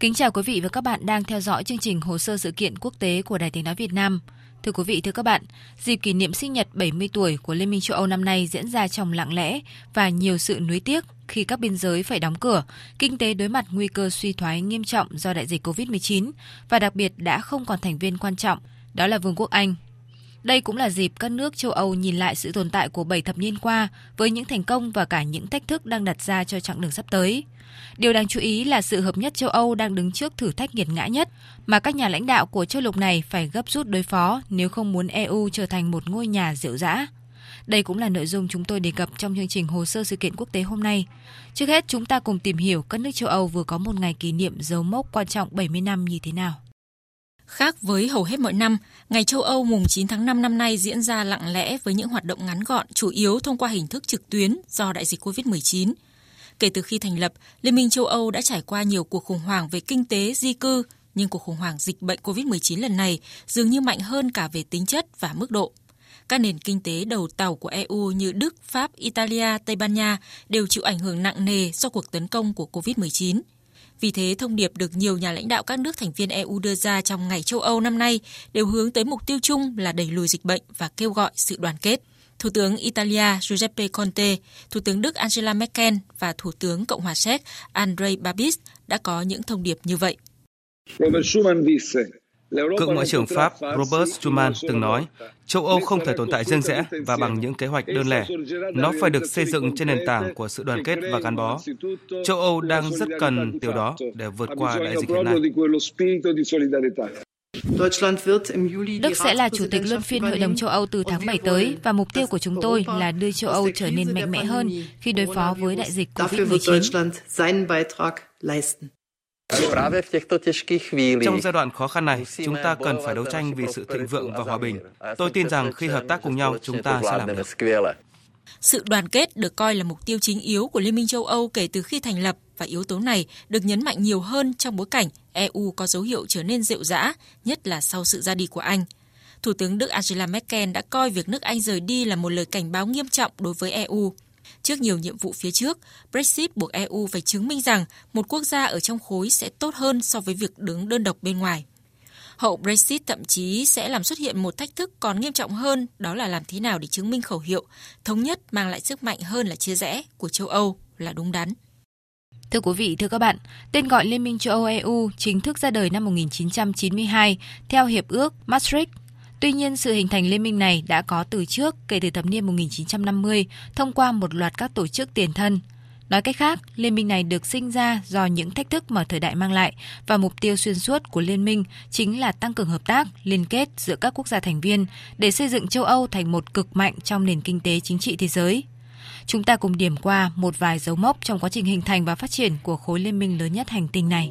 Kính chào quý vị và các bạn đang theo dõi chương trình Hồ sơ sự kiện quốc tế của Đài Tiếng nói Việt Nam. Thưa quý vị, thưa các bạn, dịp kỷ niệm sinh nhật 70 tuổi của Liên minh châu Âu năm nay diễn ra trong lặng lẽ và nhiều sự nuối tiếc khi các biên giới phải đóng cửa, kinh tế đối mặt nguy cơ suy thoái nghiêm trọng do đại dịch COVID-19 và đặc biệt đã không còn thành viên quan trọng, đó là Vương quốc Anh. Đây cũng là dịp các nước châu Âu nhìn lại sự tồn tại của 7 thập niên qua với những thành công và cả những thách thức đang đặt ra cho chặng đường sắp tới. Điều đáng chú ý là sự hợp nhất châu Âu đang đứng trước thử thách nghiệt ngã nhất mà các nhà lãnh đạo của châu lục này phải gấp rút đối phó nếu không muốn EU trở thành một ngôi nhà rượu dã. Đây cũng là nội dung chúng tôi đề cập trong chương trình hồ sơ sự kiện quốc tế hôm nay. Trước hết, chúng ta cùng tìm hiểu các nước châu Âu vừa có một ngày kỷ niệm dấu mốc quan trọng 70 năm như thế nào. Khác với hầu hết mọi năm, Ngày châu Âu mùng 9 tháng 5 năm nay diễn ra lặng lẽ với những hoạt động ngắn gọn, chủ yếu thông qua hình thức trực tuyến do đại dịch COVID-19. Kể từ khi thành lập, Liên minh châu Âu đã trải qua nhiều cuộc khủng hoảng về kinh tế, di cư, nhưng cuộc khủng hoảng dịch bệnh COVID-19 lần này dường như mạnh hơn cả về tính chất và mức độ. Các nền kinh tế đầu tàu của EU như Đức, Pháp, Italia, Tây Ban Nha đều chịu ảnh hưởng nặng nề do cuộc tấn công của COVID-19. Vì thế, thông điệp được nhiều nhà lãnh đạo các nước thành viên EU đưa ra trong ngày châu Âu năm nay đều hướng tới mục tiêu chung là đẩy lùi dịch bệnh và kêu gọi sự đoàn kết. Thủ tướng Italia Giuseppe Conte, Thủ tướng Đức Angela Merkel và Thủ tướng Cộng hòa Séc Andrei Babis đã có những thông điệp như vậy. Cựu Ngoại trưởng Pháp Robert Schuman từng nói, châu Âu không thể tồn tại riêng rẽ và bằng những kế hoạch đơn lẻ. Nó phải được xây dựng trên nền tảng của sự đoàn kết và gắn bó. Châu Âu đang rất cần điều đó để vượt qua đại dịch hiện nay. Đức sẽ là chủ tịch luân phiên Hội đồng châu Âu từ tháng 7 tới và mục tiêu của chúng tôi là đưa châu Âu trở nên mạnh mẽ hơn khi đối phó với đại dịch COVID-19. Trong giai đoạn khó khăn này, chúng ta cần phải đấu tranh vì sự thịnh vượng và hòa bình. Tôi tin rằng khi hợp tác cùng nhau, chúng ta sẽ làm được. Sự đoàn kết được coi là mục tiêu chính yếu của Liên minh châu Âu kể từ khi thành lập và yếu tố này được nhấn mạnh nhiều hơn trong bối cảnh EU có dấu hiệu trở nên rệu rã, nhất là sau sự ra đi của Anh. Thủ tướng Đức Angela Merkel đã coi việc nước Anh rời đi là một lời cảnh báo nghiêm trọng đối với EU. Trước nhiều nhiệm vụ phía trước, Brexit buộc EU phải chứng minh rằng một quốc gia ở trong khối sẽ tốt hơn so với việc đứng đơn độc bên ngoài. Hậu Brexit thậm chí sẽ làm xuất hiện một thách thức còn nghiêm trọng hơn, đó là làm thế nào để chứng minh khẩu hiệu thống nhất mang lại sức mạnh hơn là chia rẽ của châu Âu là đúng đắn. Thưa quý vị, thưa các bạn, tên gọi Liên minh châu Âu EU chính thức ra đời năm 1992 theo Hiệp ước Maastricht Tuy nhiên, sự hình thành liên minh này đã có từ trước kể từ thập niên 1950 thông qua một loạt các tổ chức tiền thân. Nói cách khác, liên minh này được sinh ra do những thách thức mà thời đại mang lại và mục tiêu xuyên suốt của liên minh chính là tăng cường hợp tác, liên kết giữa các quốc gia thành viên để xây dựng châu Âu thành một cực mạnh trong nền kinh tế chính trị thế giới. Chúng ta cùng điểm qua một vài dấu mốc trong quá trình hình thành và phát triển của khối liên minh lớn nhất hành tinh này.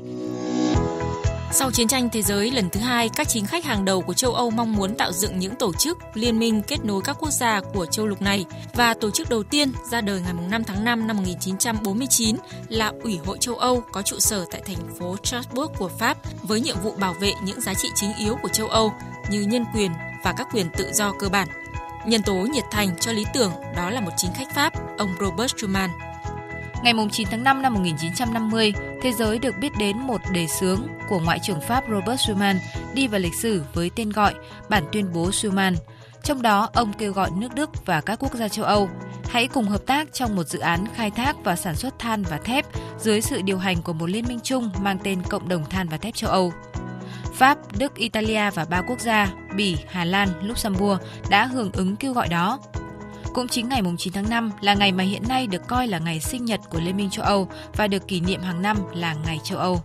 Sau chiến tranh thế giới lần thứ hai, các chính khách hàng đầu của châu Âu mong muốn tạo dựng những tổ chức liên minh kết nối các quốc gia của châu lục này và tổ chức đầu tiên ra đời ngày 5 tháng 5 năm 1949 là Ủy hội châu Âu có trụ sở tại thành phố Strasbourg của Pháp với nhiệm vụ bảo vệ những giá trị chính yếu của châu Âu như nhân quyền và các quyền tự do cơ bản. Nhân tố nhiệt thành cho lý tưởng đó là một chính khách Pháp, ông Robert Schuman. Ngày 9 tháng 5 năm 1950, thế giới được biết đến một đề xướng của Ngoại trưởng Pháp Robert Schuman đi vào lịch sử với tên gọi Bản tuyên bố Schuman. Trong đó, ông kêu gọi nước Đức và các quốc gia châu Âu hãy cùng hợp tác trong một dự án khai thác và sản xuất than và thép dưới sự điều hành của một liên minh chung mang tên Cộng đồng than và thép châu Âu. Pháp, Đức, Italia và ba quốc gia Bỉ, Hà Lan, Luxembourg đã hưởng ứng kêu gọi đó. Cũng chính ngày 9 tháng 5 là ngày mà hiện nay được coi là ngày sinh nhật của Liên minh châu Âu và được kỷ niệm hàng năm là Ngày châu Âu.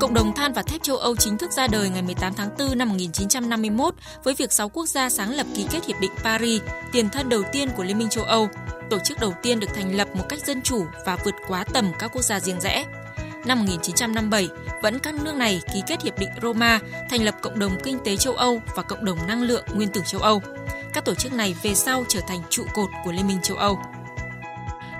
Cộng đồng than và thép châu Âu chính thức ra đời ngày 18 tháng 4 năm 1951 với việc 6 quốc gia sáng lập ký kết Hiệp định Paris, tiền thân đầu tiên của Liên minh châu Âu. Tổ chức đầu tiên được thành lập một cách dân chủ và vượt quá tầm các quốc gia riêng rẽ. năm 1957, vẫn các nước này ký kết Hiệp định Roma, thành lập Cộng đồng Kinh tế châu Âu và Cộng đồng Năng lượng Nguyên tử châu Âu. Các tổ chức này về sau trở thành trụ cột của Liên minh châu Âu.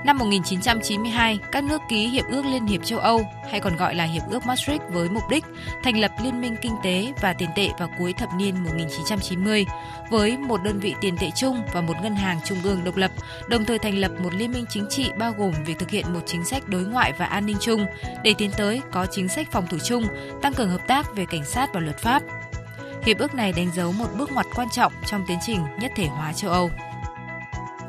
Năm 1992, các nước ký Hiệp ước Liên hiệp châu Âu, hay còn gọi là Hiệp ước Maastricht với mục đích thành lập Liên minh Kinh tế và Tiền tệ vào cuối thập niên 1990, với một đơn vị tiền tệ chung và một ngân hàng trung ương độc lập, đồng thời thành lập một liên minh chính trị bao gồm việc thực hiện một chính sách đối ngoại và an ninh chung để tiến tới có chính sách phòng thủ chung, tăng cường hợp tác về cảnh sát và luật pháp. Hiệp ước này đánh dấu một bước ngoặt quan trọng trong tiến trình nhất thể hóa châu Âu.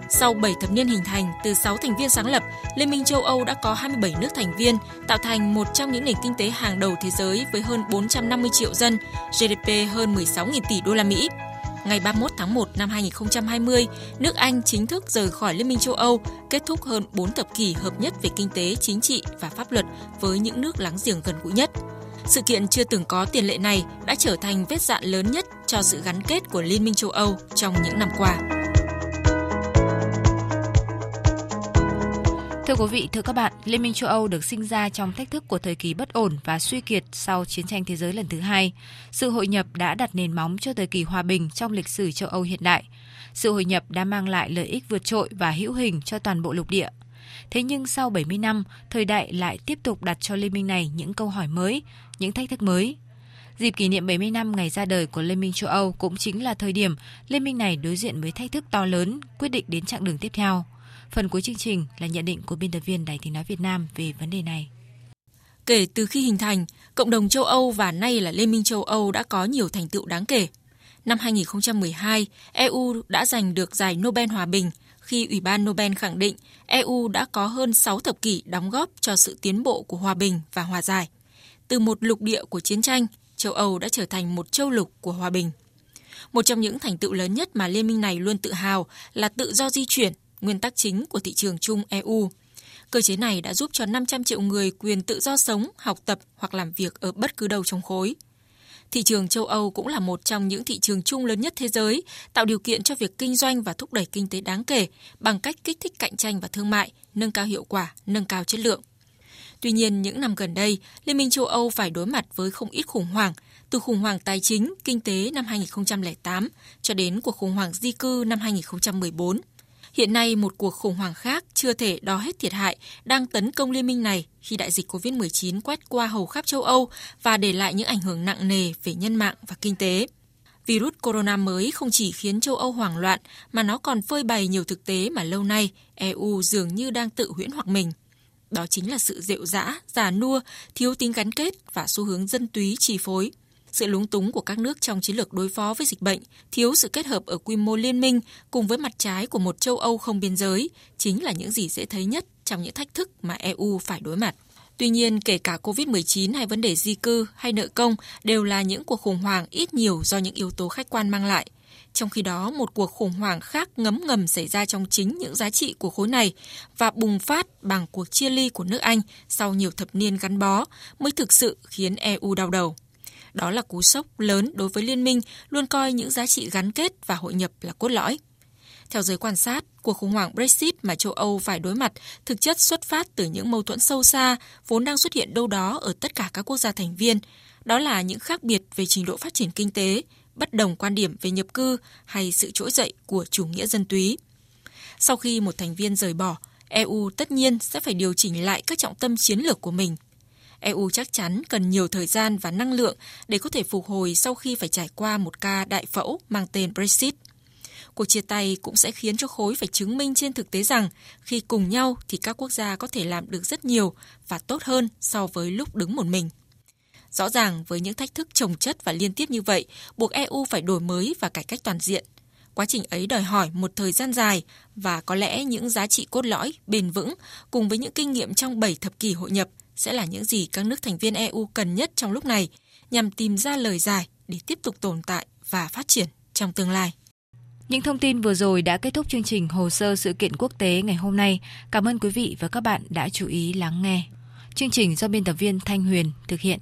Sau 7 thập niên hình thành, từ 6 thành viên sáng lập, Liên minh châu Âu đã có 27 nước thành viên, tạo thành một trong những nền kinh tế hàng đầu thế giới với hơn 450 triệu dân, GDP hơn 16.000 tỷ đô la Mỹ. Ngày 31 tháng 1 năm 2020, nước Anh chính thức rời khỏi Liên minh châu Âu, kết thúc hơn 4 thập kỷ hợp nhất về kinh tế, chính trị và pháp luật với những nước láng giềng gần gũi nhất. Sự kiện chưa từng có tiền lệ này đã trở thành vết dạn lớn nhất cho sự gắn kết của Liên minh châu Âu trong những năm qua. Thưa quý vị, thưa các bạn, Liên minh châu Âu được sinh ra trong thách thức của thời kỳ bất ổn và suy kiệt sau chiến tranh thế giới lần thứ hai. Sự hội nhập đã đặt nền móng cho thời kỳ hòa bình trong lịch sử châu Âu hiện đại. Sự hội nhập đã mang lại lợi ích vượt trội và hữu hình cho toàn bộ lục địa. Thế nhưng sau 70 năm, thời đại lại tiếp tục đặt cho liên minh này những câu hỏi mới, những thách thức mới. Dịp kỷ niệm 70 năm ngày ra đời của Liên minh châu Âu cũng chính là thời điểm liên minh này đối diện với thách thức to lớn, quyết định đến chặng đường tiếp theo. Phần cuối chương trình là nhận định của biên tập viên Đài Tiếng Nói Việt Nam về vấn đề này. Kể từ khi hình thành, cộng đồng châu Âu và nay là Liên minh châu Âu đã có nhiều thành tựu đáng kể. Năm 2012, EU đã giành được giải Nobel Hòa bình khi Ủy ban Nobel khẳng định EU đã có hơn 6 thập kỷ đóng góp cho sự tiến bộ của hòa bình và hòa giải. Từ một lục địa của chiến tranh, châu Âu đã trở thành một châu lục của hòa bình. Một trong những thành tựu lớn nhất mà liên minh này luôn tự hào là tự do di chuyển nguyên tắc chính của thị trường chung EU. Cơ chế này đã giúp cho 500 triệu người quyền tự do sống, học tập hoặc làm việc ở bất cứ đâu trong khối. Thị trường châu Âu cũng là một trong những thị trường chung lớn nhất thế giới, tạo điều kiện cho việc kinh doanh và thúc đẩy kinh tế đáng kể bằng cách kích thích cạnh tranh và thương mại, nâng cao hiệu quả, nâng cao chất lượng. Tuy nhiên, những năm gần đây, Liên minh châu Âu phải đối mặt với không ít khủng hoảng, từ khủng hoảng tài chính, kinh tế năm 2008 cho đến cuộc khủng hoảng di cư năm 2014. Hiện nay, một cuộc khủng hoảng khác chưa thể đo hết thiệt hại đang tấn công liên minh này khi đại dịch COVID-19 quét qua hầu khắp châu Âu và để lại những ảnh hưởng nặng nề về nhân mạng và kinh tế. Virus corona mới không chỉ khiến châu Âu hoảng loạn mà nó còn phơi bày nhiều thực tế mà lâu nay EU dường như đang tự huyễn hoặc mình. Đó chính là sự rệu rã, già nua, thiếu tính gắn kết và xu hướng dân túy chi phối. Sự lúng túng của các nước trong chiến lược đối phó với dịch bệnh, thiếu sự kết hợp ở quy mô liên minh cùng với mặt trái của một châu Âu không biên giới chính là những gì dễ thấy nhất trong những thách thức mà EU phải đối mặt. Tuy nhiên, kể cả COVID-19 hay vấn đề di cư hay nợ công đều là những cuộc khủng hoảng ít nhiều do những yếu tố khách quan mang lại. Trong khi đó, một cuộc khủng hoảng khác ngấm ngầm xảy ra trong chính những giá trị của khối này và bùng phát bằng cuộc chia ly của nước Anh sau nhiều thập niên gắn bó mới thực sự khiến EU đau đầu. Đó là cú sốc lớn đối với liên minh luôn coi những giá trị gắn kết và hội nhập là cốt lõi. Theo giới quan sát, cuộc khủng hoảng Brexit mà châu Âu phải đối mặt thực chất xuất phát từ những mâu thuẫn sâu xa vốn đang xuất hiện đâu đó ở tất cả các quốc gia thành viên. Đó là những khác biệt về trình độ phát triển kinh tế, bất đồng quan điểm về nhập cư hay sự trỗi dậy của chủ nghĩa dân túy. Sau khi một thành viên rời bỏ, EU tất nhiên sẽ phải điều chỉnh lại các trọng tâm chiến lược của mình EU chắc chắn cần nhiều thời gian và năng lượng để có thể phục hồi sau khi phải trải qua một ca đại phẫu mang tên Brexit. Cuộc chia tay cũng sẽ khiến cho khối phải chứng minh trên thực tế rằng khi cùng nhau thì các quốc gia có thể làm được rất nhiều và tốt hơn so với lúc đứng một mình. Rõ ràng với những thách thức trồng chất và liên tiếp như vậy, buộc EU phải đổi mới và cải cách toàn diện. Quá trình ấy đòi hỏi một thời gian dài và có lẽ những giá trị cốt lõi, bền vững cùng với những kinh nghiệm trong 7 thập kỷ hội nhập sẽ là những gì các nước thành viên EU cần nhất trong lúc này, nhằm tìm ra lời giải để tiếp tục tồn tại và phát triển trong tương lai. Những thông tin vừa rồi đã kết thúc chương trình Hồ sơ sự kiện quốc tế ngày hôm nay. Cảm ơn quý vị và các bạn đã chú ý lắng nghe. Chương trình do biên tập viên Thanh Huyền thực hiện.